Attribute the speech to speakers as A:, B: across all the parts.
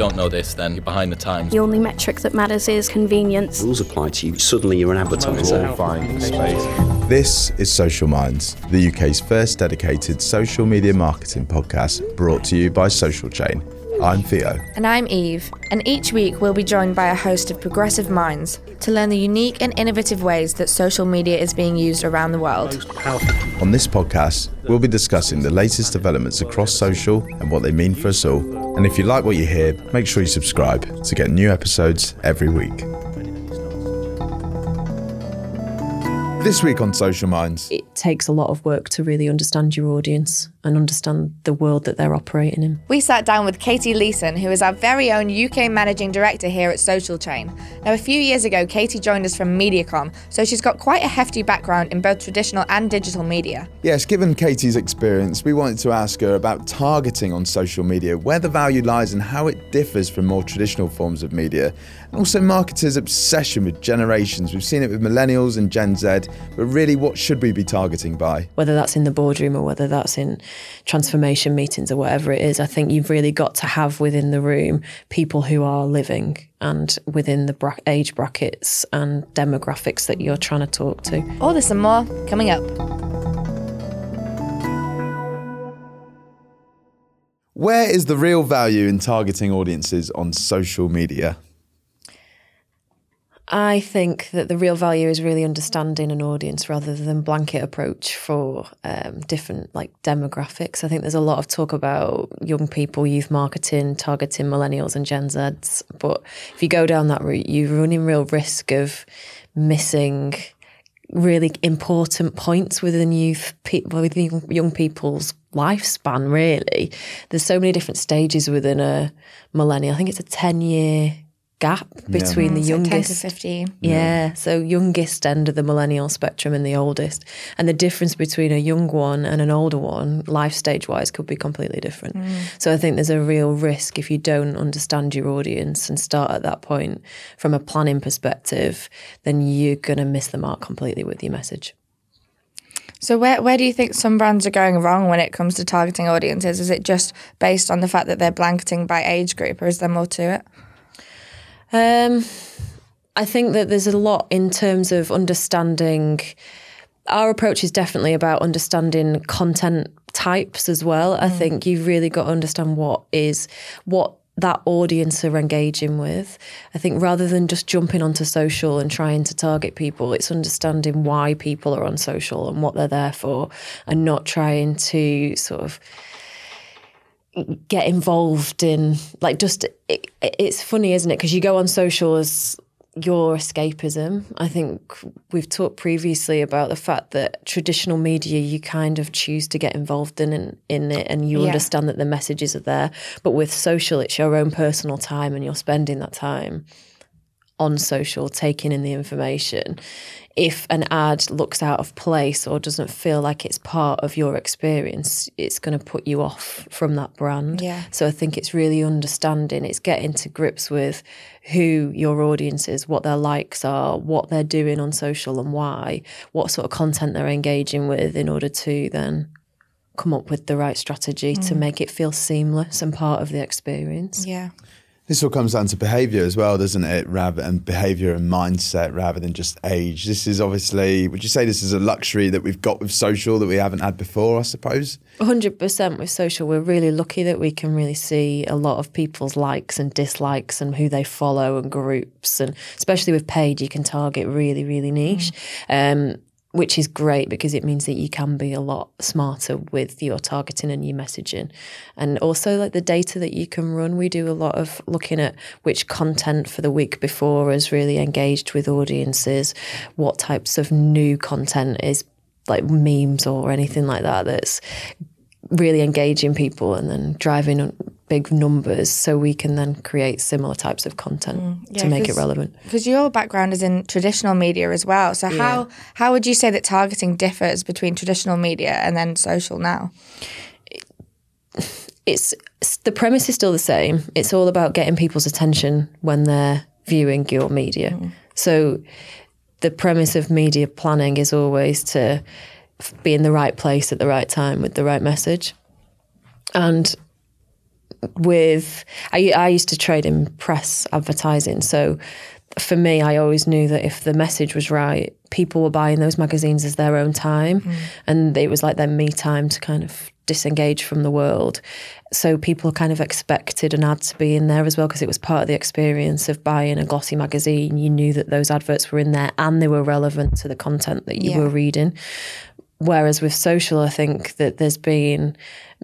A: don't know this, then you're behind the times.
B: The only metric that matters is convenience.
C: Rules apply to you. Suddenly you're an advertiser.
D: Find space. This is Social Minds, the UK's first dedicated social media marketing podcast brought to you by Social Chain. I'm Theo.
E: And I'm Eve, and each week we'll be joined by a host of progressive minds to learn the unique and innovative ways that social media is being used around the world.
D: On this podcast, we'll be discussing the latest developments across social and what they mean for us all. And if you like what you hear, make sure you subscribe to get new episodes every week. This week on Social Minds,
F: it takes a lot of work to really understand your audience and understand the world that they're operating in.
E: We sat down with Katie Leeson, who is our very own UK Managing Director here at Social Chain. Now, a few years ago, Katie joined us from Mediacom, so she's got quite a hefty background in both traditional and digital media.
D: Yes, given Katie's experience, we wanted to ask her about targeting on social media, where the value lies and how it differs from more traditional forms of media, and also marketers' obsession with generations. We've seen it with millennials and Gen Z, but really, what should we be targeting by?
F: Whether that's in the boardroom or whether that's in transformation meetings or whatever it is, I think you've really got to have within the room people who are living and within the bra- age brackets and demographics that you're trying to talk to.
E: All this and more coming up.
D: Where is the real value in targeting audiences on social media?
F: I think that the real value is really understanding an audience rather than blanket approach for um, different like demographics. I think there's a lot of talk about young people, youth marketing, targeting millennials and Gen Zs. But if you go down that route, you're running real risk of missing really important points within youth people within young people's lifespan really there's so many different stages within a millennial i think it's a 10 year gap between the
E: Mm, so 10 to
F: youngest
E: 15.
F: yeah. so youngest end of the millennial spectrum and the oldest and the difference between a young one and an older one life stage wise could be completely different so i think there's a real risk if you don't understand your audience and start at that point from a planning perspective then you're going to miss the mark completely with your message
E: So, where, where do you think some brands are going wrong when it comes to targeting audiences? Is it just based on the fact that they're blanketing by age group, or is there more to it?
F: Um, I think that there's a lot in terms of understanding. Our approach is definitely about understanding content types as well. I think you've really got to understand what is what that audience are engaging with. I think rather than just jumping onto social and trying to target people, it's understanding why people are on social and what they're there for, and not trying to sort of get involved in like just it, it's funny isn't it? Because you go on social as your escapism. I think we've talked previously about the fact that traditional media you kind of choose to get involved in in, in it and you
E: Yeah.
F: understand that the messages are there. But with social it's your own personal time and you're spending that time on social taking in the information if an ad looks out of place or doesn't feel like it's part of your experience it's going to put you off from that brand
E: Yeah.
F: so i think it's really understanding it's getting to grips with who your audience is what their likes are what they're doing on social and why what sort of content they're engaging with in order to then come up with the right strategy to mm. make it feel seamless and part of the experience
E: Yeah.
D: This all comes down to behaviour as well, doesn't it? Rather and behaviour and mindset, rather than just age. This is obviously. Would you say this is a luxury that we've got with social that we haven't had before? I suppose.
F: 100% with social we're really lucky that we can really see a lot of people's likes and dislikes and who they follow and groups and especially with paid you can target really really niche um, which is great because it means that you can be a lot smarter with your targeting and your messaging. And also like the data that you can run we do a lot of looking at which content for the week before is really engaged with audiences what types of new content is like memes or anything like that that's really engaging people and then driving big numbers so we can then create similar types of content
E: Mm, Yeah,
F: to make it relevant.
E: Because your background is in traditional media as well. So how how would you say that targeting differs between traditional media and then social now?
F: It's the premise is still the same. It's all about getting people's attention when they're viewing your media. So the premise of media planning is always to be in the right place at the right time with the right message. And with I, I used to trade in press advertising, so for me, I always knew that if the message was right, people were buying those magazines as their own time, mm. and it was like their me time to kind of disengage from the world. So people kind of expected an ad to be in there as well because it was part of the experience of buying a glossy magazine. You knew that those adverts were in there and they were relevant to the content that you yeah. were reading. Whereas with social, I think that there's been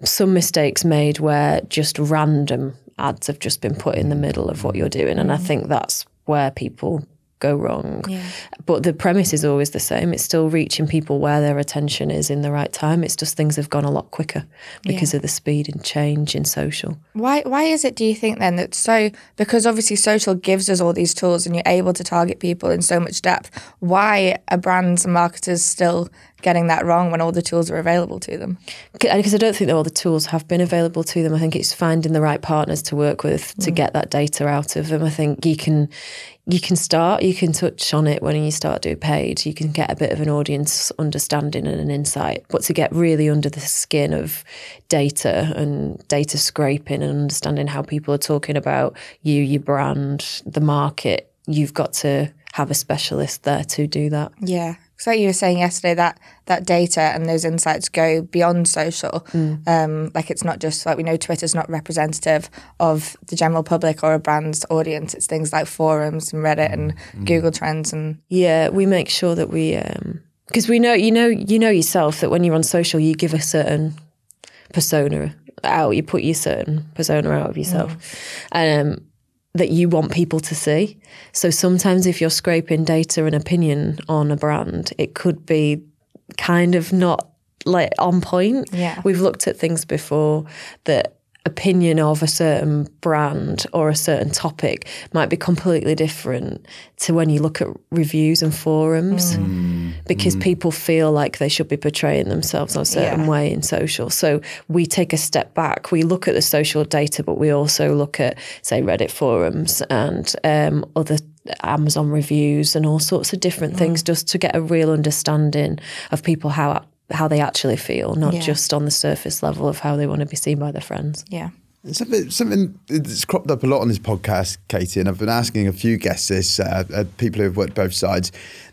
F: some mistakes made where just random ads have just been put in the middle of what you're doing. And I think that's where people go wrong. Yeah. But the premise is always the same. It's still reaching people where their attention is in the right time. It's just things have gone a lot quicker because yeah. of the speed and change in social.
E: Why why is it do you think then that so because obviously social gives us all these tools and you're able to target people in so much depth, why are brands and marketers still getting that wrong when all the tools are available to them?
F: Because I don't think that all the tools have been available to them. I think it's finding the right partners to work with to mm. get that data out of them. I think you can you can start, you can touch on it when you start doing paid. You can get a bit of an audience understanding and an insight. But to get really under the skin of data and data scraping and understanding how people are talking about you, your brand, the market, you've got to have a specialist there to do that.
E: Yeah. So like you were saying yesterday that that data and those insights go beyond social. Mm. Um, like it's not just like we know Twitter's not representative of the general public or a brand's audience. It's things like forums and Reddit and mm. Google Trends and
F: yeah, we make sure that we because um, we know you know you know yourself that when you're on social you give a certain persona out. You put your certain persona out of yourself, mm. um, that you want people to see. So sometimes if you're scraping data and opinion on a brand, it could be kind of not like on point.
E: Yeah.
F: We've looked at things before that opinion of a certain brand or a certain topic might be completely different to when you look at reviews and forums mm. because mm. people feel like they should be portraying themselves in a certain yeah. way in social. So we take a step back. We look at the social data, but we also look at, say, Reddit forums and um, other Amazon reviews and all sorts of different mm. things just to get a real understanding of people how how they actually feel, not yeah. just on the surface level of how they want to be seen by their friends.
E: Yeah.
D: Something, something that's cropped up a lot on this podcast, Katie, and I've been asking a few guests this, uh, uh, people who have worked both sides.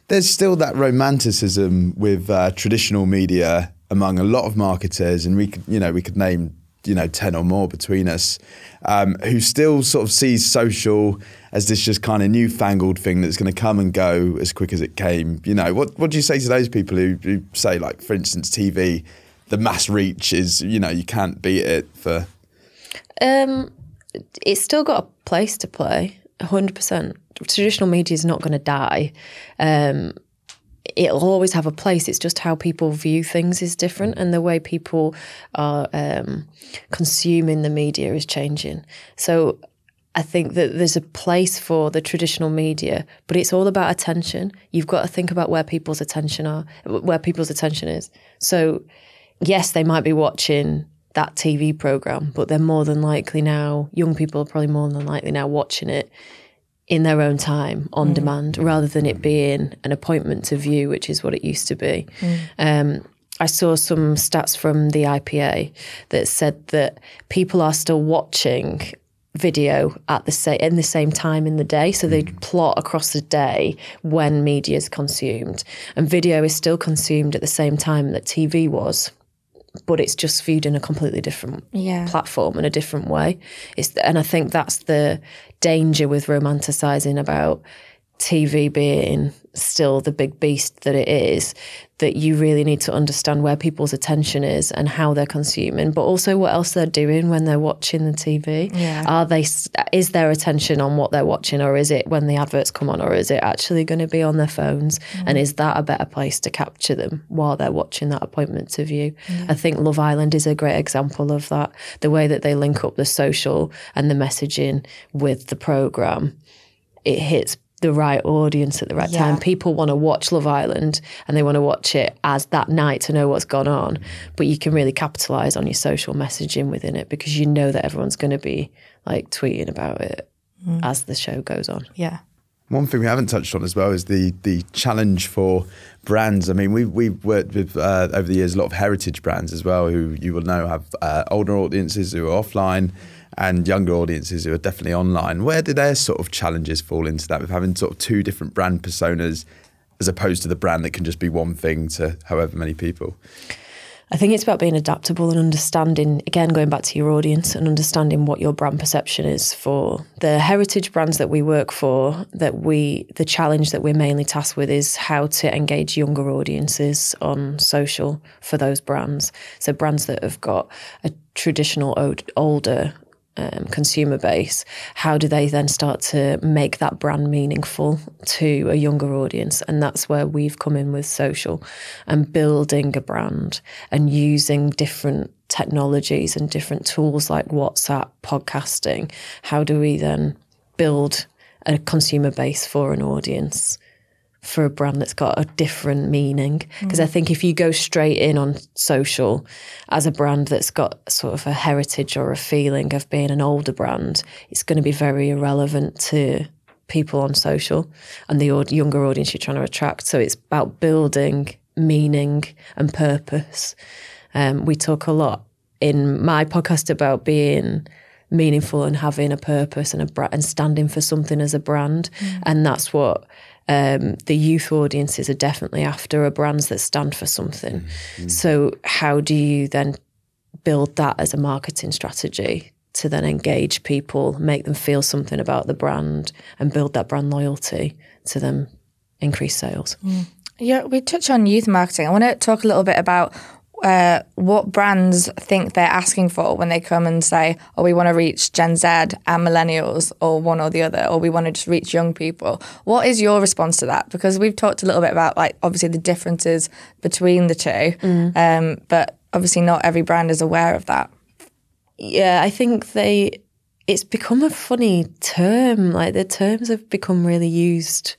D: There's still that romanticism with uh, traditional media among a lot of marketers, and we could, you know, we could name you know, 10 or more between us, um, who still sort of sees social as this just kind of newfangled thing that's going to come and go as quick as it came. You know, what, what do you say to those people who, who say, like, for instance, TV, the mass reach is, you know, you can't beat it for.
F: Um, it's still got a place to play, 100%. Traditional media is not going to die. Um, it'll always have a place. It's just how people view things is different, and the way people are um, consuming the media is changing. So I think that there's a place for the traditional media, but it's all about attention. You've got to think about where people's attention are, where people's attention is. So, yes, they might be watching that TV program, but they're more than likely now. Young people are probably more than likely now watching it in their own time on mm. demand rather than it being an appointment to view, which is what it used to be. Mm. Um, I saw some stats from the IPA that said that people are still watching video at the same in the same time in the day so they mm. plot across the day when media is consumed and video is still consumed at the same time that TV was but it's just viewed in a completely different
E: yeah.
F: platform in a different way. It's and I think that's the danger with romanticizing about TV being still the big beast that it is, that you really need to understand where people's attention is and how they're consuming, but also what else they're doing when they're watching the TV.
E: Yeah.
F: Are they? Is their attention on what they're watching, or is it when the adverts come on, or is it actually going to be on their phones? Mm. And is that a better place to capture them while they're watching that appointment to view? Yeah. I think Love Island is a great example of that. The way that they link up the social and the messaging with the program, it hits the right audience at the right yeah. time. People want to watch Love Island and they want to watch it as that night to know what's gone on. But you can really capitalize on your social messaging within it because you know that everyone's going to be like tweeting about it mm. as the show goes on.
E: Yeah.
D: One thing we haven't touched on as well is the the challenge for brands. I mean, we've we've worked with uh, over the years a lot of heritage brands as well, who you will know have uh, older audiences who are offline and younger audiences who are definitely online. Where do their sort of challenges fall into that with having sort of two different brand personas as opposed to the brand that can just be one thing to however many people?
F: I think it's about being adaptable and understanding, again, going back to your audience and understanding what your brand perception is for the heritage brands that we work for. That we, the challenge that we're mainly tasked with is how to engage younger audiences on social for those brands. So, brands that have got a traditional older um, consumer base, how do they then start to make that brand meaningful to a younger audience? And that's where we've come in with social and building a brand and using different technologies and different tools like WhatsApp, podcasting. How do we then build a consumer base for an audience? For a brand that's got a different meaning. Because mm. I think if you go straight in on social as a brand that's got sort of a heritage or a feeling of being an older brand, it's going to be very irrelevant to people on social and the younger audience you're trying to attract. So it's about building meaning and purpose. Um, we talk a lot in my podcast about being meaningful and having a purpose and a bra- and standing for something as a brand, mm. and that's what um, the youth audiences are definitely after are brands that stand for something. Mm-hmm. So, how do you then build that as a marketing strategy to then engage people, make them feel something about the brand, and build that brand loyalty to then increase sales?
E: Mm. Yeah, we touch on youth marketing. I want to talk a little bit about uh, what brands think they're asking for when they come and say, "Oh, we want to reach Gen Z and millennials, or one or the other, or we want to just reach young people." What is your response to that? Because we've talked a little bit about like obviously the differences between the two, mm. um, but obviously not every brand is aware of that.
F: Yeah, I think they. It's become a funny term. Like the terms have become really used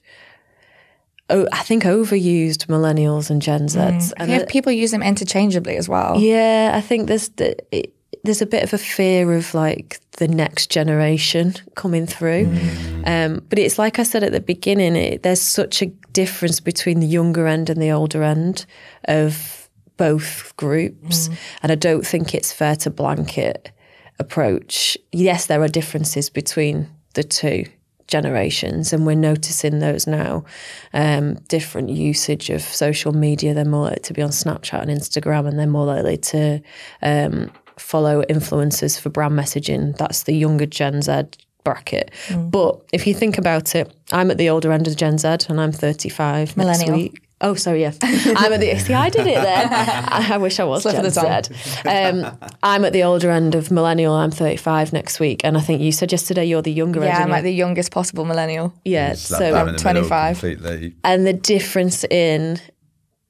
F: oh, I think overused millennials and Gen Zs.
E: Mm. And yeah, people use them interchangeably as well.
F: Yeah, I think there's it, there's a bit of a fear of like the next generation coming through. Mm. Um, but it's like I said at the beginning, it, there's such a difference between the younger end and the older end of both groups. Mm. And I don't think it's fair to blanket approach. Yes, there are differences between the two generations, and we're noticing those now. Um, different usage of social media. They're more likely to be on Snapchat and Instagram, and they're more likely to um, follow influencers for brand messaging. That's the younger Gen Z bracket. Mm. But if you think about it, I'm at the older end of Gen Z, and I'm 35 Millennial. next week. Oh, sorry, yeah. I'm at the see. I did it then. I, wish I was Slip Gen Z. Um, I'm at the older end of millennial. I'm 35 next week, and I think you said yesterday you're the younger.
E: Yeah, I'm like the youngest possible millennial.
F: Yeah, so I'm 25. And the difference in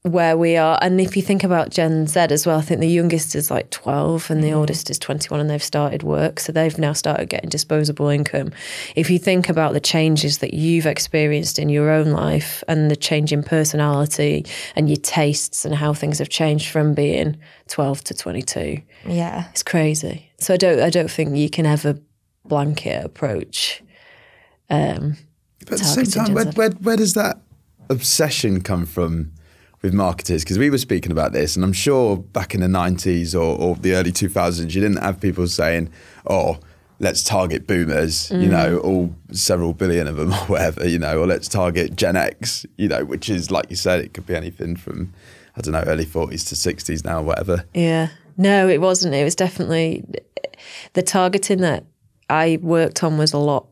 F: where we are. And if you think about Gen Z as well, I think the youngest is like 12 and the mm. oldest is 21 and they've started work. So they've now started getting disposable income. If you think about the changes that you've experienced in your own life and the change in personality and your tastes and how things have changed from being 12 to 22.
E: Yeah.
F: It's crazy. So I don't, I don't think you can ever blanket approach. Um,
D: but at the same time, where, where, where does that obsession come from? With marketers because we were speaking about this, and I'm sure back in the 90s or, or, the early 2000s, you didn't have people saying, "Oh, let's target boomers," mm. you know, all several billion of them or whatever, you know, or let's target Gen X, you know, which is like you said, it could be anything from I don't know, early 40s to 60s now, whatever.
F: Yeah, no, it wasn't. It was definitely the targeting that I worked on was a lot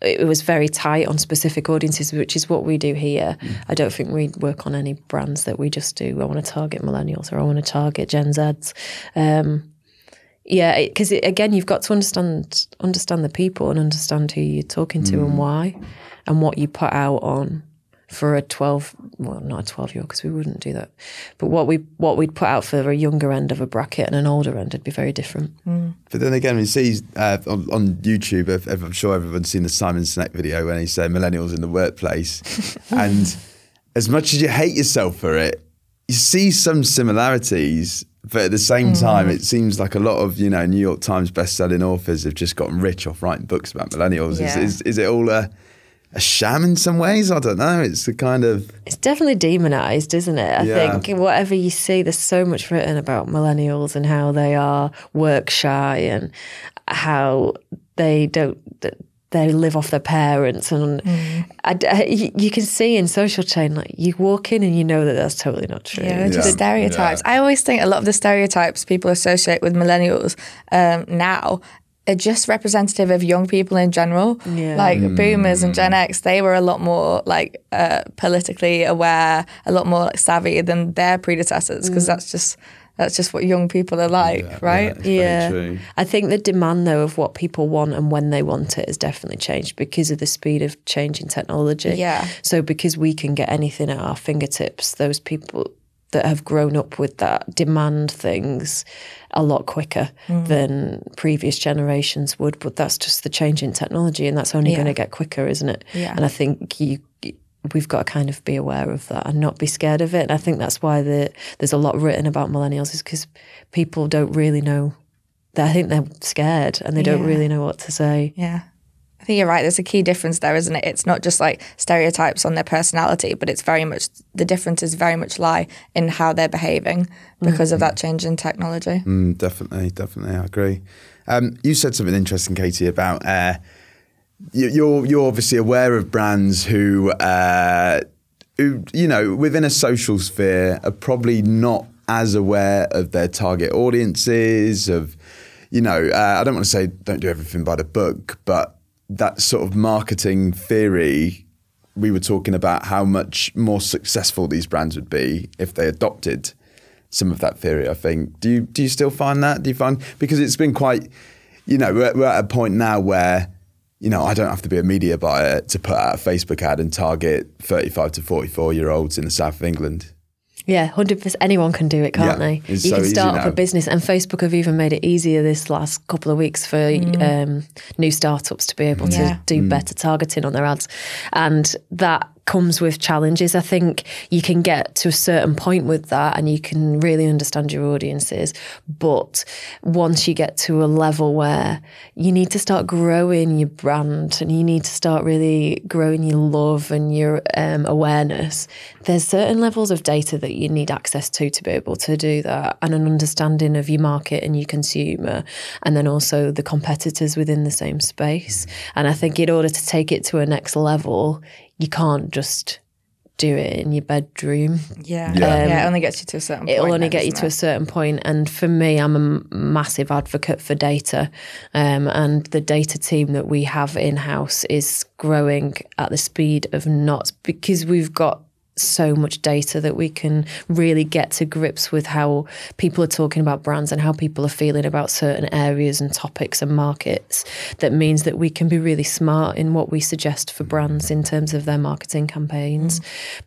F: it was very tight on specific audiences, which is what we do here. Mm. I don't think we work on any brands that we just do. I want to target millennials or I want to target Gen Zs. Um, yeah, because again, you've got to understand understand the people and understand who you're talking to mm. and why, and what you put out on for a 12 well not a 12 year old because we wouldn't do that but what we what we'd put out for a younger end of a bracket and an older end would be very different
D: mm. but then again we see uh, on, on, youtube i'm sure everyone's seen the simon sinek video when he said millennials in the workplace and as much as you hate yourself for it you see some similarities but at the same mm. time, it seems like a lot of you know New York Times best-selling authors have just gotten rich off writing books about millennials. Yeah. Is, is, is, it all a a sham in some ways. I don't know. It's the kind of
F: it's definitely demonized, isn't it? I yeah. think whatever you see, there's so much written about millennials and how they are work shy, and how they don't they live off their parents and I, I- you you can see in social chain like you walk in and you know that that's totally not true
E: Yeah, they're just
D: Yeah.
E: stereotypes. I always think a lot of the stereotypes people associate with millennials um, now are just representative of young people in general.
F: Yeah.
E: Like boomers and Gen X, they were a lot more like uh, politically aware, a lot more like savvy than their predecessors because that's just that's just what young people are like, right?
D: Very
F: yeah i think the demand though of what people want and when they want it has definitely changed because of the speed of change in technology
E: Yeah.
F: so because we can get anything at our fingertips those people that have grown up with that demand things a lot quicker
E: Mm.
F: than previous generations would but that's just the change in technology and that's only
E: Yeah.
F: going to get quicker isn't it
E: Yeah.
F: and i think you we've got to kind of be aware of that and not be scared of it and i think that's why the, there's a lot written about millennials is because people don't really know they- i think they're scared and they don't really know what to say
E: Yeah. Think you're right. There's a key difference there, isn't it? It's not just like stereotypes on their personality, but it's very much the differences very much lie in how they're behaving because of that change in technology.
D: Mm, definitely, definitely, I agree. Um, you said something interesting, Katie, about uh, you, you're you're obviously aware of brands who uh, who you know within a social sphere are probably not as aware of their target audiences of you know uh, I don't want to say don't do everything by the book, but that sort of marketing theory we were talking about how much more successful these brands would be if they adopted some of that theory. I think. Do you do you still find that? Do you find because it's been quite, you know, we're, we're at a point now where, you know, I don't have to be a media buyer to put out a Facebook ad and target thirty-five to forty-four year olds in the south of England.
F: Yeah, hundred percent. Anyone can do it, can't
D: Yeah,
F: they?
D: it's
F: you
D: so
F: can
D: easy
F: start up
D: now.
F: a business, and Facebook have even made it easier this last couple of weeks for um, new startups to be able
E: Yeah.
F: to do better targeting on their ads, and that comes with challenges. I think you can get to a certain point with that, and you can really understand your audiences. But once you get to a level where you need to start growing your brand, and you need to start really growing your love and your um, awareness, there's certain levels of data that you need access to to be able to do that, and an understanding of your market and your consumer, and then also the competitors within the same space. And I think in order to take it to a next level, you can't just do it in your bedroom.
E: Yeah.
D: Yeah.
E: yeah. It only gets you to a certain point.
F: It'll only
E: then,
F: get you
E: doesn't
F: to a certain point. And for me, I'm a m- massive advocate for data. Um, and the data team that we have in house is growing at the speed of knots because we've got so much data that we can really get to grips with how people are talking about brands and how people are feeling about certain areas and topics and markets. That means that we can be really smart in what we suggest for brands in terms of their marketing campaigns. Mm.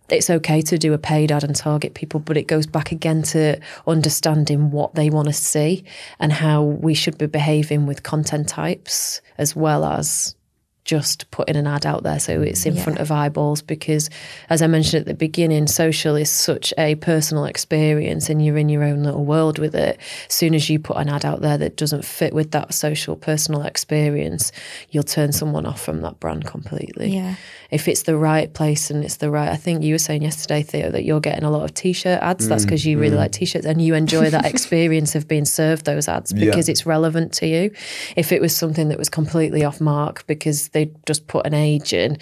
F: It's okay to do a paid ad and target people, but it goes back again to understanding what they want to see and how we should be behaving with content types as well as just putting an ad out there so it's in front of eyeballs because as I mentioned at the beginning social is such a personal experience and you're in your own little world with it. As soon as you put an ad out there that doesn't fit with that social personal experience you'll turn someone off from that brand completely.
E: Yeah.
F: if it's the right place and it's the right I think you were saying yesterday Theo that you're getting a lot of t-shirt ads. That's mm, because you really mm. like t-shirts and you enjoy that experience of being served those ads
D: Yeah.
F: because it's relevant to you. If it was something that was completely off mark because they just put an age in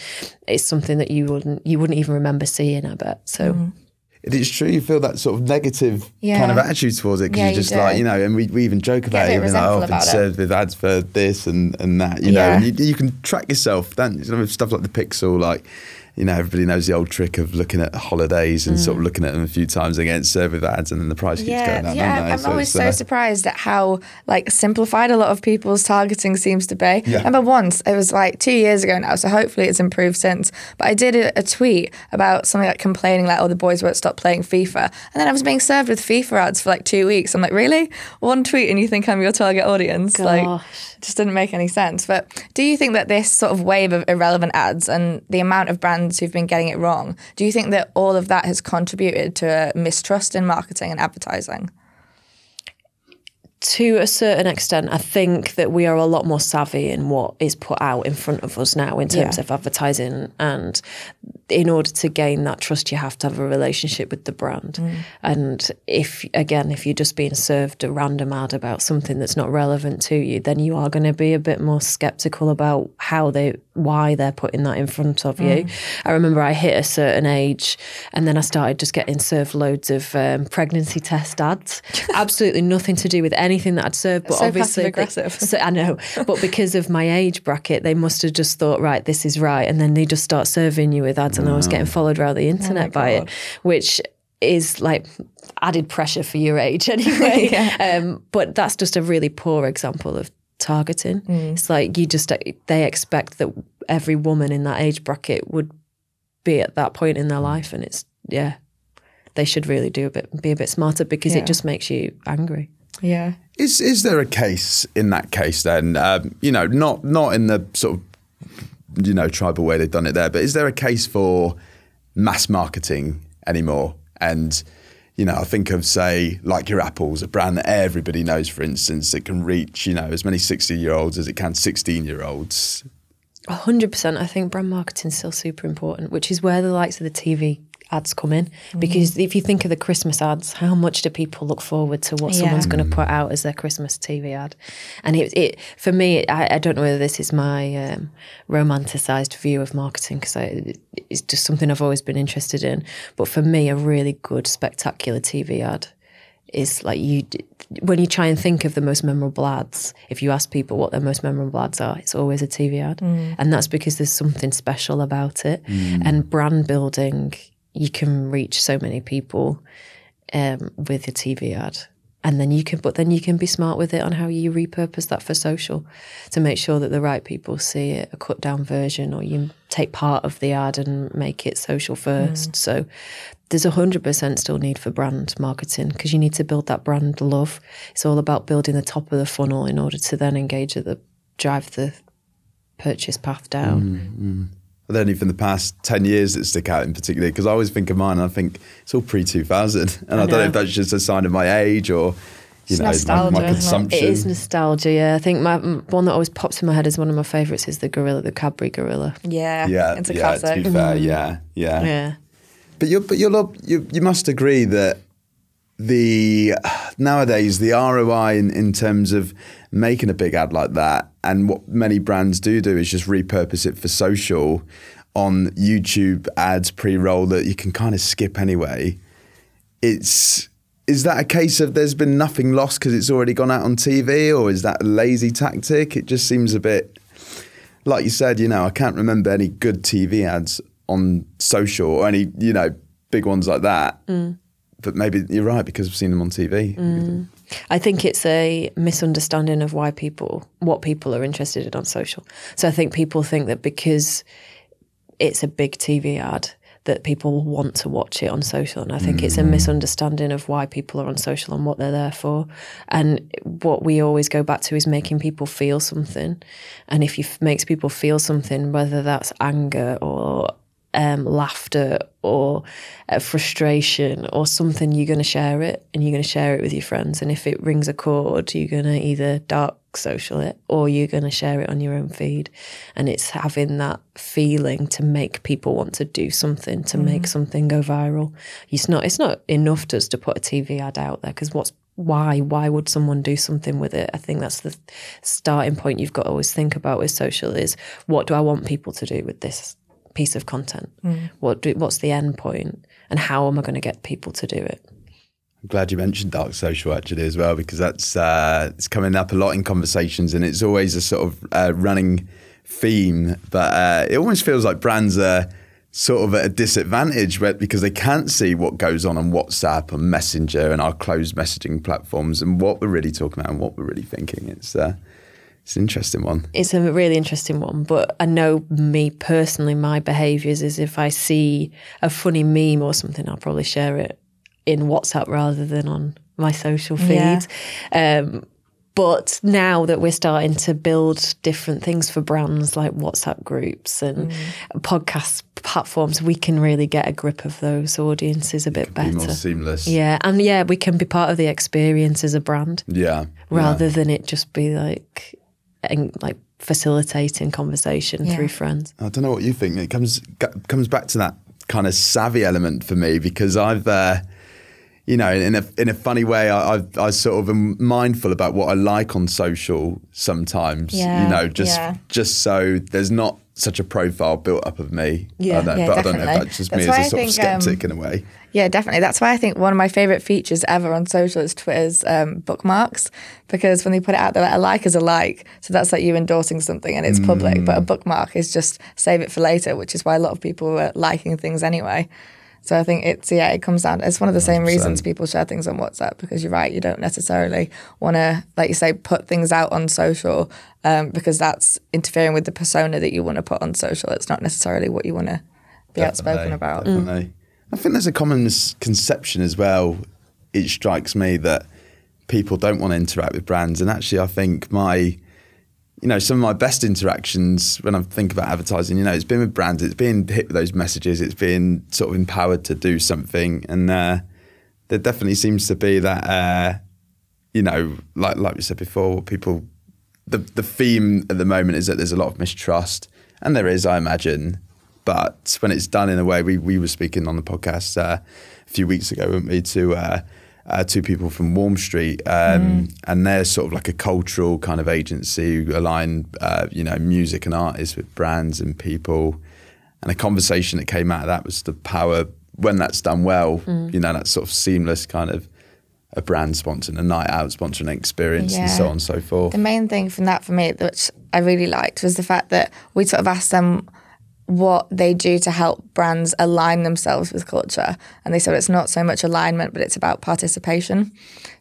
F: it's something that you wouldn't you wouldn't even remember seeing I bet so mm.
D: It is true. You feel that sort of negative
E: Yeah.
D: kind of attitude towards it because
E: Yeah,
D: you're just
E: do.
D: like you know, and we, we even joke about
E: a
D: it,
E: bit
D: even like, oh, I've been
E: about it.
D: served with ads for this and, and that, you know, and you, you can track yourself. Then you know, with stuff like the Pixel, like you know, everybody knows the old trick of looking at holidays and sort of looking at them a few times against survey ads, and then the price keeps
E: Mm. Yeah,
D: going up.
E: yeah.
D: don't they?
E: I'm always so
D: uh,
E: surprised at how like simplified a lot of people's targeting seems to be.
D: Yeah.
E: Remember once it was like two years ago now, so hopefully it's improved since. But I did a, a tweet about something like complaining like, "Oh, the boys won't stop playing FIFA," and then I was being served with FIFA ads for like two weeks. I'm like, really? One tweet and you think I'm your target audience? Like,
F: Gosh.
E: it just didn't make any sense. But do you think that this sort of wave of irrelevant ads and the amount of brands who've been getting it wrong, do you think that all of that has contributed to a mistrust in marketing and advertising?
F: To a certain extent, I think that we are a lot more savvy in what is put out in front of us now in terms
E: Yeah.
F: of advertising. And in order to gain that trust, you have to have a relationship with the brand.
E: Mm.
F: And if, again, if you're just being served a random ad about something that's not relevant to you, then you are going to be a bit more skeptical about how they, why they're putting that in front of you.
E: Mm.
F: I remember I hit a certain age and then I started just getting served loads of um, pregnancy test ads. Absolutely nothing to do with anything that I'd served, but
E: So
F: obviously, they-
E: passive-aggressive.
F: so I know, but because of my age bracket, they must have just thought, right, this is right, and then they just start serving you with ads, and I was getting followed around the internet by it, which is like added pressure for your age anyway. um, but that's just a really poor example of targeting. It's like you just they expect that every woman in that age bracket would be at that point in their life, and it's yeah. They should really do a bit, be a bit smarter because
E: Yeah.
F: it just makes you angry.
E: Yeah.
D: Is is there a case in that case then? Um, you know, not not in the sort of you know tribal way they've done it there, but is there a case for mass marketing anymore? And you know, I think of say like your apples, a brand that everybody knows, for instance, that can reach you know as many sixty year olds as it can sixteen year olds.
F: A hundred percent. I think brand marketing is still super important, which is where the likes of the TV ads come in. Mm. Because if you think of the Christmas ads, how much do people look forward to what
E: Yeah.
F: someone's going to put out as their Christmas TV ad? And it, it for me, I, I don't know whether this is my um, romanticized view of marketing because it's just something I've always been interested in. But for me, a really good, spectacular TV ad is like you when you try and think of the most memorable ads if you ask people what their most memorable ads are it's always a tv ad mm. and that's because there's something special about it mm. and brand building you can reach so many people um, with a tv ad and then you can but then you can be smart with it on how you repurpose that for social to make sure that the right people see it a cut down version or you take part of the ad and make it social first mm. so there's a hundred percent still need for brand marketing because you need to build that brand love. It's all about building the top of the funnel in order to then engage at the drive the purchase path down. Mm, mm.
D: Are there any from the past 10 years that stick out in particular? Because I always think of mine and I think it's all pre 2000. And I, don't know
F: know.
D: if that's just a sign of my age or, you
E: It's
D: know, my,
E: nostalgia,
D: my
E: isn't
D: consumption.
F: It is nostalgia. Yeah, I think my one that always pops in my head is one of my favourites is the gorilla, the Cadbury gorilla.
E: Yeah.
D: yeah,
E: It's a
D: yeah,
E: classic.
D: to be fair, mm-hmm. yeah, yeah.
F: Yeah,
D: But you but you'll you you must agree that the nowadays the ROI in, in terms of making a big ad like that and what many brands do do is just repurpose it for social on YouTube ads pre-roll that you can kind of skip anyway. It's is that a case of there's been nothing lost because it's already gone out on TV or is that a lazy tactic? It just seems a bit like you said, you know, I can't remember any good TV ads on social or any, you know, big ones like that. Mm. But maybe you're right because I've seen them on TV. Mm.
F: I think it's a misunderstanding of why people, what people are interested in on social. So I think people think that because it's a big TV ad, that people want to watch it on social. And I think it's a mm. misunderstanding of why people are on social and what they're there for. And what we always go back to is making people feel something. And if you f- makes people feel something, whether that's anger or um, laughter or uh, frustration or something, you're going to share it and you're going to share it with your friends. And if it rings a chord, you're going to either dark social it or you're going to share it on your own feed. And it's having that feeling to make people want to do something, to make something go viral. It's not, it's not enough just to put a TV ad out there because what's why why would someone do something with it i think that's the starting point you've got to always think about with social is what do i want people to do with this piece of content what do, what's the end point and how am i going to get people to do it
D: I'm glad you mentioned dark social actually as well because that's uh, it's coming up a lot in conversations and it's always a sort of uh, running theme. But uh, it almost feels like brands are sort of at a disadvantage where, because they can't see what goes on on WhatsApp and Messenger and our closed messaging platforms and what we're really talking about and what we're really thinking. It's uh, it's an interesting one.
F: it's a really interesting one but i know me personally my behaviors is if i see a funny meme or something i'll probably share it in whatsapp rather than on my social feed
E: Yeah.
F: um, but now that we're starting to build different things for brands like WhatsApp groups and podcast platforms, we can really get a grip of those audiences a bit
D: Be more
F: better.
D: seamless.
F: Yeah, and yeah, we can be part of the experience as a brand
D: Yeah.
F: rather than it just be like en- like facilitating conversation
E: Yeah.
F: through friends.
D: I don't know what you think. It comes comes back to that kind of savvy element for me because I've, uh, you know, in a in a funny way, I I've, I sort of am mindful about what I like on social sometimes.
E: Yeah,
D: you know, just
E: yeah.
D: just so there's not such a profile built up of me.
E: Yeah,
D: I know,
E: yeah,
D: but I don't know if that's just
E: That's
D: me as a sort of
E: think, um,
D: skeptic in a way.
E: Yeah, definitely. That's why I think one of my favorite features ever on social is Twitter's um, bookmarks because when they put it out there, like, a like is a like. So that's like you endorsing something and it's public. But a bookmark is just save it for later, which is why a lot of people were liking things anyway. So I think it's, yeah, it comes down, it's one of the same reasons people share things on WhatsApp because you're right, you don't necessarily want to, like you say, put things out on social um, because that's interfering with the persona that you want to put on social. It's not necessarily what you want to be outspoken about.
D: Definitely. I think there's a common misconception as well. It strikes me that people don't want to interact with brands, and actually, I think my, you know, some of my best interactions when I think about advertising, you know, it's been with brands. It's been hit with those messages. It's been sort of empowered to do something, and uh, there definitely seems to be that, uh, you know, like like we said before, people. The the theme at the moment is that there's a lot of mistrust, and there is, I imagine but when it's done in a way, we, we were speaking on the podcast uh, a few weeks ago, weren't we, to uh, two people from Warm Street, um, and they're sort of like a cultural kind of agency who align, uh, you know, music and artists with brands and people. And a conversation that came out of that was the power when that's done well. You know, that sort of seamless kind of a brand sponsoring a night out, sponsoring an experience, and so on and so forth.
E: The main thing from that for me, which I really liked, was the fact that we sort of asked them what they do to help brands align themselves with culture. And they said it's not so much alignment, but it's about participation.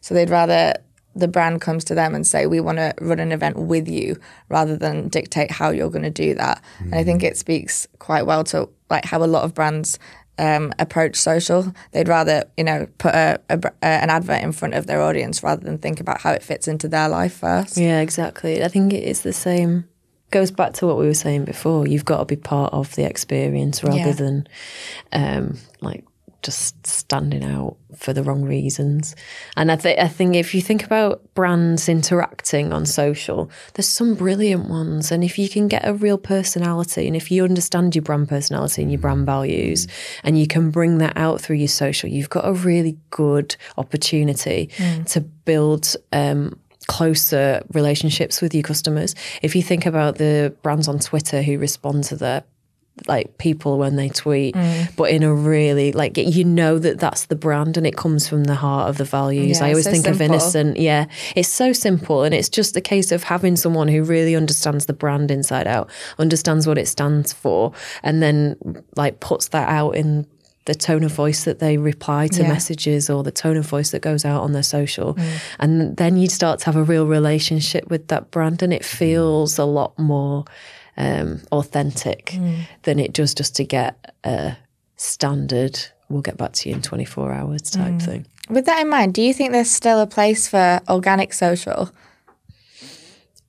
E: So they'd rather the brand comes to them and say, we want to run an event with you rather than dictate how you're going to do that. And I think it speaks quite well to like how a lot of brands um, approach social. They'd rather, you know, put a, a, br- uh, an advert in front of their audience rather than think about how it fits into their life first.
F: Yeah, exactly. I think it is the same. Goes back to what we were saying before. You've got to be part of the experience rather
E: Yeah.
F: than um, like just standing out for the wrong reasons. And I think I think if you think about brands interacting on social, there's some brilliant ones. And if you can get a real personality, and if you understand your brand personality and your brand values, and you can bring that out through your social, you've got a really good opportunity to build. Um, closer relationships with your customers. If you think about the brands on Twitter who respond to their like people when they tweet,
E: Mm.
F: but in a really like you know that that's the brand and it comes from the heart of the values.
E: Yeah,
F: I always
E: so
F: think of innocent. Yeah, it's so simple and it's just a case of having someone who really understands the brand inside out, understands what it stands for, and then like puts that out in the tone of voice that they reply to
E: Yeah.
F: messages or the tone of voice that goes out on their social. Mm. And then you start to have a real relationship with that brand and it mm. feels a lot more um, authentic mm. than it does just to get a standard, we'll get back to you in 24 hours type thing.
E: With that in mind, do you think there's still a place for organic social?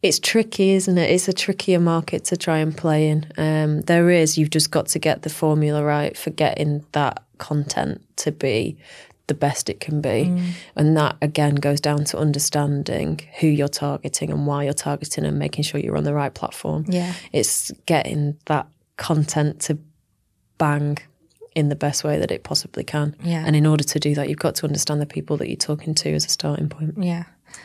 F: It's tricky, isn't it? It's a trickier market to try and play in. Um, there is, you've just got to get the formula right for getting that content to be the best it can be. And that again goes down to understanding who you're targeting and why you're targeting and making sure you're on the right platform.
E: Yeah.
F: It's getting that content to bang in the best way that it possibly can.
E: Yeah.
F: And in order to do that, you've got to understand the people that you're talking to as a starting point.
E: Yeah.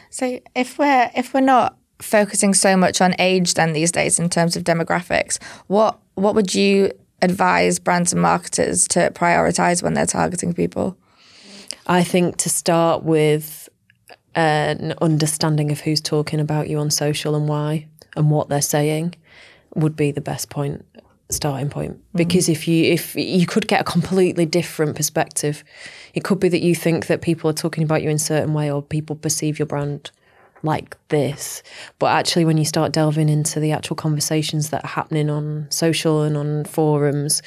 E: So if we're if we're not focusing so much on age then these days in terms of demographics, what what would you advise brands and marketers to prioritize when they're targeting people?
F: I think to start with an understanding of who's talking about you on social and why and what they're saying would be the best point starting point mm-hmm. because if you if you could get a completely different perspective it could be that you think that people are talking about you in a certain way or people perceive your brand like this but actually when you start delving into the actual conversations that are happening on social and on forums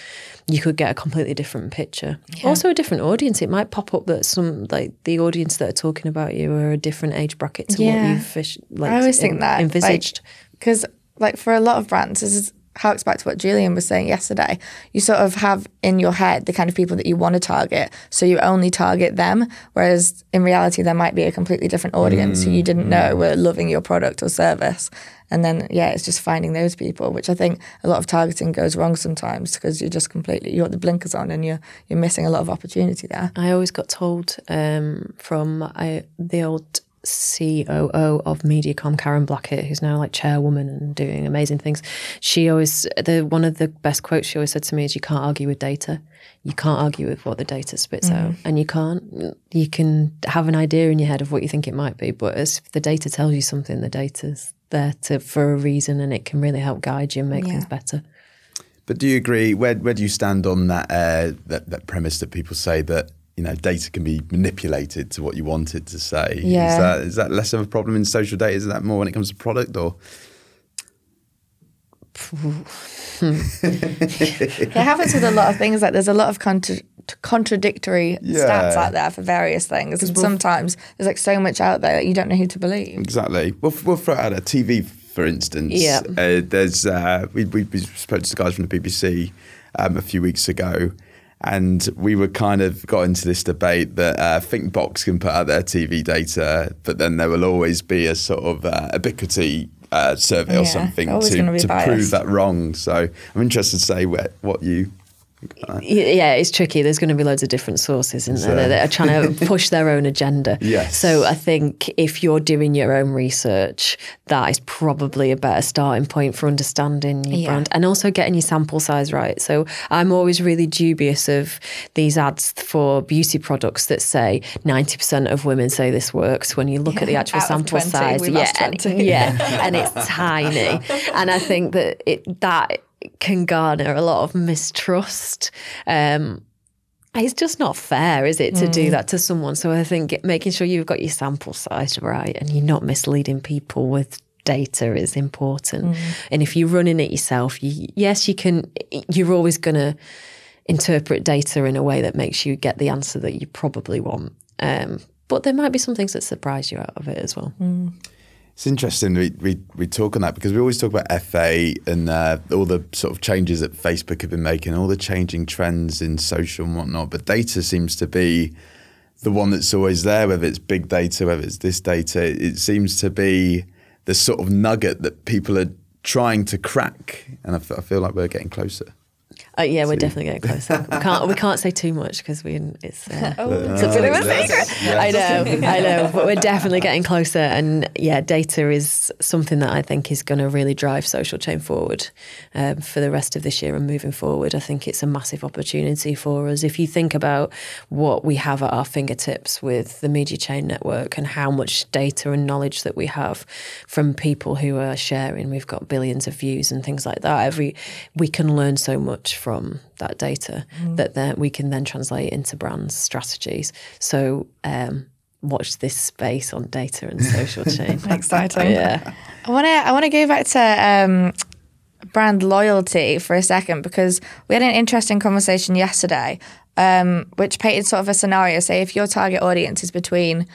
F: you could get a completely different picture. Also a different audience. It might pop up that some like the audience that are talking about you are a different age bracket to what you've fish, like
E: I always think
F: en-
E: that
F: envisaged.
E: because like, for a lot of brands, this is harks back to what Julian was saying yesterday. You sort of have in your head the kind of people that you want to target, so you only target them. Whereas in reality, there might be a completely different audience who you didn't know were loving your product or service. And then, yeah, it's just finding those people, which I think a lot of targeting goes wrong sometimes because you're just completely you got the blinkers on and you're you're missing a lot of opportunity there.
F: I always got told um, from I, the old COO of Mediacom, Karen Blackett, who's now like chairwoman and doing amazing things. She always the one of the best quotes she always said to me is, "You can't argue with data. You can't argue with what the data spits out, and you can't. You can have an idea in your head of what you think it might be, but as the data tells you something, the data's there to for a reason, and it can really help guide you and make things better."
D: But do you agree? Where where do you stand on that uh, that that premise that people say that you know data can be manipulated to what you want it to say?
E: Yeah.
D: Is that is that less of a problem in social data? Is that more when it comes to product or?
E: It happens with a lot of things. Like there's a lot of contra- contradictory
D: Yeah.
E: stats out there for various things, and sometimes there's like so much out there that you don't know who to believe.
D: Exactly. We'll, we'll throw out a TV, for instance.
F: Yeah.
D: Uh, there's uh, we, we, we spoke to the guys from the BBC um, a few weeks ago, and we were kind of got into this debate that uh, Thinkbox can put out their TV data, but then there will always be a sort of uh, ubiquity. Uh, survey or something to,
E: biased.
D: prove that wrong. So I'm interested to say where, what you
F: Yeah, it's tricky. There's going to be loads of different sources in there that are trying to push their own agenda.
D: Yes.
F: So I think if you're doing your own research, that is probably a better starting point for understanding your
E: Yeah.
F: brand and also getting your sample size right. So I'm always really dubious of these ads for beauty products that say 90% of women say this works when you look at the actual
E: Out
F: sample
E: 20,
F: size. yeah, and, yeah, and it's tiny. And I think that it that can garner a lot of mistrust. Um, it's just not fair, is it, to
E: Mm.
F: do that to someone? So I think making sure you've got your sample size right and you're not misleading people with data is important.
E: Mm.
F: And if you're running it yourself, you, yes, you can. You're always going to interpret data in a way that makes you get the answer that you probably want. Um, but there might be some things that surprise you out of it as well.
D: It's interesting we, we, we talk on that because we always talk about FA and uh, all the sort of changes that Facebook have been making, all the changing trends in social and whatnot. But data seems to be the one that's always there, whether it's big data, whether it's this data. It seems to be the sort of nugget that people are trying to crack. And I, f- I feel like we're getting closer.
F: Uh, yeah, we're definitely getting closer. We can't we can't say too much because we it's uh,
E: Oh,
F: it's a bit of a secret. I know, I know, but we're definitely getting closer. And yeah, data is something that I think is going to really drive social chain forward um, for the rest of this year and moving forward. I think it's a massive opportunity for us. If you think about what we have at our fingertips with the media chain network and how much data and knowledge that we have from people who are sharing, we've got billions of views and things like that. Every we can learn so much from that data that then we can then translate into brands strategies. So um, watch this space on data and social change.
E: Exciting.
F: Yeah.
E: I want to I want to go back to um, brand loyalty for a second because we had an interesting conversation yesterday, um, which painted sort of a scenario. Say if your target audience is between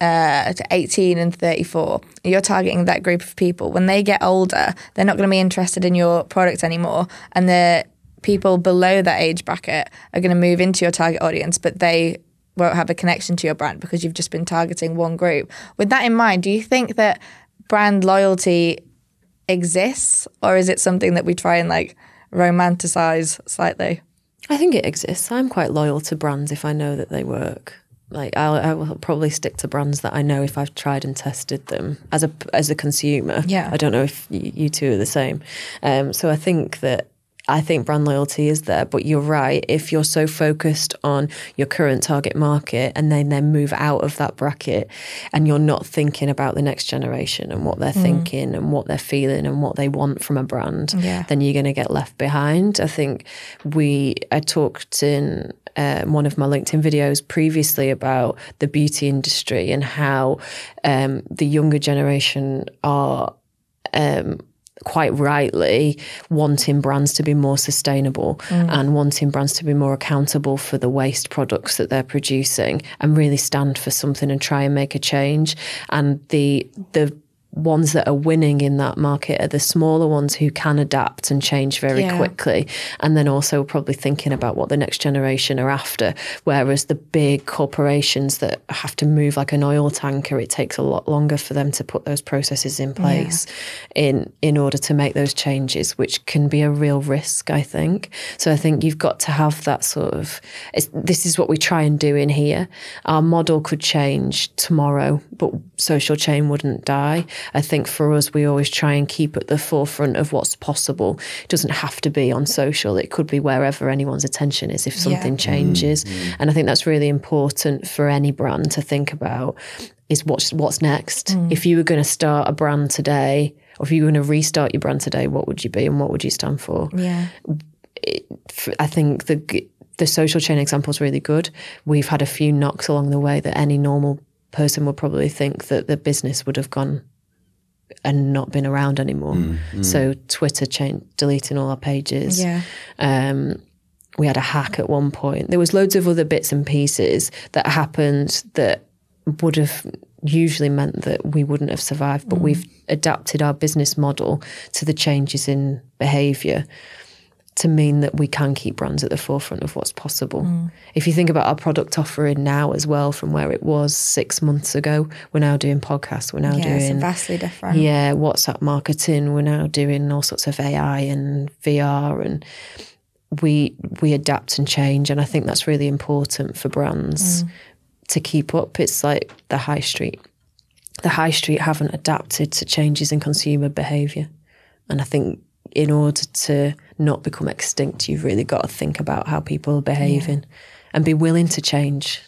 E: uh, to 18 and 34, you're targeting that group of people. When they get older, they're not going to be interested in your product anymore, and the people below that age bracket are going to move into your target audience, but they won't have a connection to your brand because you've just been targeting one group. With that in mind, do you think that brand loyalty exists, or is it something that we try and like romanticize slightly?
F: I think it exists. I'm quite loyal to brands if I know that they work. Like I'll, I will probably stick to brands that I know if I've tried and tested them as a as a consumer.
E: Yeah.
F: I don't know if you, you two are the same. Um, so I think that I think brand loyalty is there, but you're right. If you're so focused on your current target market and then then move out of that bracket, and you're not thinking about the next generation and what they're thinking and what they're feeling and what they want from a brand,
E: Yeah.
F: then you're going to get left behind. I think we I talked in um, one of my LinkedIn videos previously about the beauty industry and how um, the younger generation are um, quite rightly wanting brands to be more sustainable mm. and wanting brands to be more accountable for the waste products that they're producing and really stand for something and try and make a change. And the the ones that are winning in that market are the smaller ones who can adapt and change very
E: Yeah.
F: quickly. And then also probably thinking about what the next generation are after. Whereas the big corporations that have to move like an oil tanker it takes a lot longer for them to put those processes in place in in order to make those changes which can be a real risk I think. So I think you've got to have that sort of it's, this is what we try and do in here. Our model could change tomorrow but social chain wouldn't die I think for us, we always try and keep at the forefront of what's possible. It doesn't have to be on social, it could be wherever anyone's attention is if something mm-hmm. changes. Mm-hmm. And I think that's really important for any brand to think about is what's, what's next. Mm. If you were going to start a brand today, or if you were going to restart your brand today, what would you be and what would you stand for?
E: Yeah.
F: f- I think the the social chain example is really good. We've had a few knocks along the way that any normal person would probably think that the business would have gone and not been around anymore. Mm, mm. So Twitter change, deleting all our pages.
E: Yeah.
F: Um, we had a hack at one point. There was loads of other bits and pieces that happened that would have usually meant that we wouldn't have survived, but mm. we've adapted our business model to the changes in behaviour to mean that we can keep brands at the forefront of what's possible. Mm. If you think about our product offering now as well, from where it was six months ago, we're now doing podcasts, we're now
E: Yeah, it's
F: doing
E: vastly different.
F: yeah, WhatsApp marketing. We're now doing all sorts of AI and VR, and we we adapt and change. And I think that's really important for brands mm. to keep up. It's like the high street. The high street haven't adapted to changes in consumer behaviour, and I think in order to not become extinct, you've really got to think about how people are behaving and be willing to change.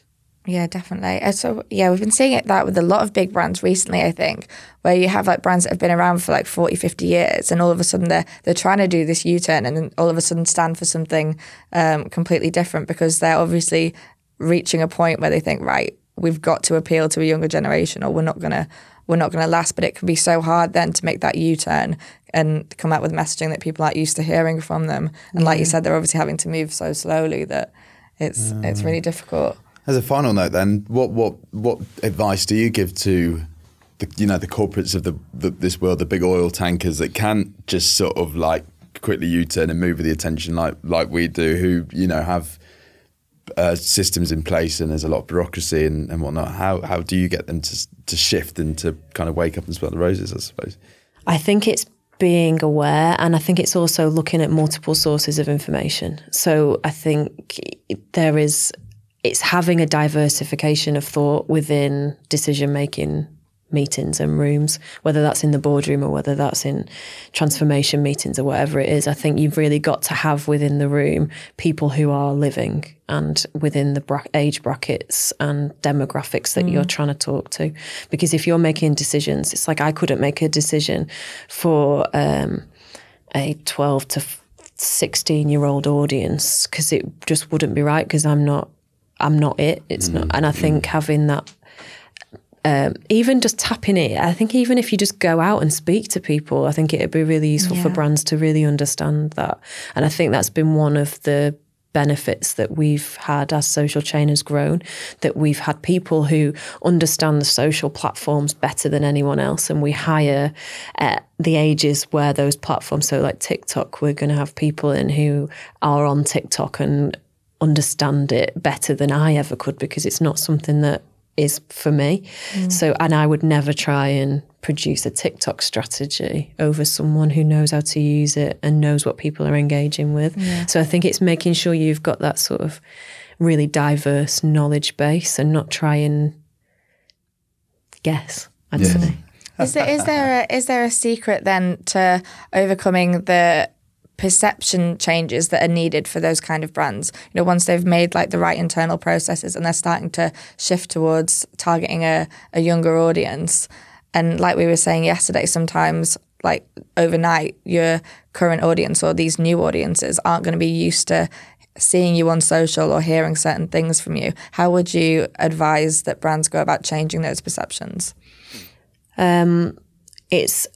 E: Yeah, definitely. Uh, So yeah, we've been seeing it that with a lot of big brands recently, I think, where you have like brands that have been around for like 40, 50 years and all of a sudden they're they're trying to do this U-turn and then all of a sudden stand for something um, completely different because they're obviously reaching a point where they think, right, we've got to appeal to a younger generation or we're not gonna we're not gonna last. But it can be so hard then to make that U-turn and come out with messaging that people aren't used to hearing from them. And like you said, they're obviously having to move so slowly that it's it's really difficult.
D: As a final note, then, what what what advice do you give to the you know the corporates of the, the this world, the big oil tankers that can't just sort of like quickly U-turn and move with the attention like like we do, who you know have uh, systems in place and there's a lot of bureaucracy and, and whatnot. How how do you get them to to shift and to kind of wake up and smell the roses? I suppose.
F: I think it's being aware, and I think it's also looking at multiple sources of information. So I think there is, it's having a diversification of thought within decision making meetings and rooms, whether that's in the boardroom or whether that's in transformation meetings or whatever it is. I think you've really got to have within the room people who are living and within the bra- age brackets and demographics that you're trying to talk to. Because if you're making decisions, it's like I couldn't make a decision for um, a 12 to 16 year old audience because it just wouldn't be right because I'm not I'm not it. It's not and I think having that um, even just tapping it, I think even if you just go out and speak to people, I think it'd be really useful for brands to really understand that. And I think that's been one of the benefits that we've had as social chain has grown that we've had people who understand the social platforms better than anyone else and we hire at the ages where those platforms so like TikTok we're going to have people in who are on TikTok and understand it better than I ever could because it's not something that is for me. Mm. So, and I would never try and produce a TikTok strategy over someone who knows how to use it and knows what people are engaging with. So, I think it's making sure you've got that sort of really diverse knowledge base and not try and guess, I'd
D: Yeah.
F: say.
E: Is there is there a, is there a secret then to overcoming the perception changes that are needed for those kind of brands? You know, once they've made like the right internal processes and they're starting to shift towards targeting a, a younger audience. And like we were saying yesterday, sometimes like overnight, your current audience or these new audiences aren't going to be used to seeing you on social or hearing certain things from you. How would you advise that brands go about changing those perceptions?
F: Um, it's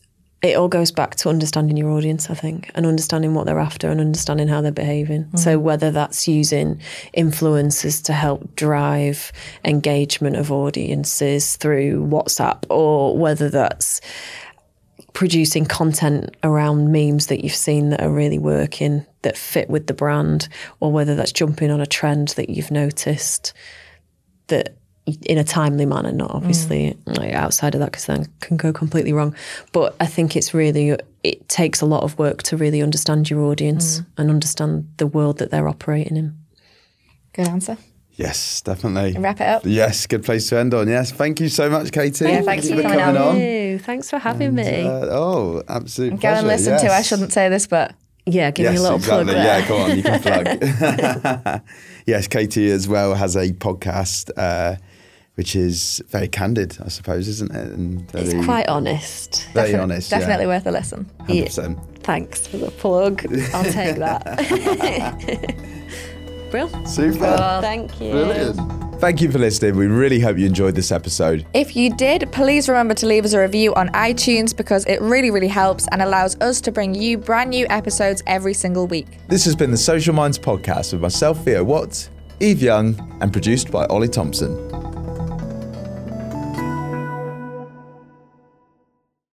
F: it all goes back to understanding your audience, I think, and understanding what they're after and understanding how they're behaving. Mm. So whether that's using influencers to help drive engagement of audiences through WhatsApp, or whether that's producing content around memes that you've seen that are really working, that fit with the brand, or whether that's jumping on a trend that you've noticed that in a timely manner, not obviously like outside of that because then can go completely wrong. But I think it's really it takes a lot of work to really understand your audience and understand the world that they're operating in.
E: Good answer.
D: Yes, definitely.
E: Wrap it up.
D: Yes, good place to end on. Yes, thank you so much, Katie.
E: Yeah, thanks
D: Thank
E: for coming on.
F: Ew, thanks for having me.
D: Uh, oh, absolutely.
E: Go and
D: pleasure,
E: listen to. I shouldn't say this, but
F: yeah, give
D: yes,
F: me a little
D: exactly.
F: plug there.
D: Yeah, go on, you can plug. yes, Katie as well has a podcast, uh, which is very candid, I suppose, isn't it? And very,
F: It's quite honest.
D: very
E: defi-
D: honest.
E: definitely
D: yeah.
E: worth a listen.
D: 100%.
F: Thanks for the plug. I'll take that. Brill.
D: Super.
F: Thank you.
D: Brilliant. Thank you for listening. We really hope you enjoyed this episode.
E: If you did, please remember to leave us a review on iTunes because it really, really helps and allows us to bring you brand new episodes every single week.
D: This has been the Social Minds podcast with myself, Theo Watt, Eve Young, and produced by Ollie Thompson.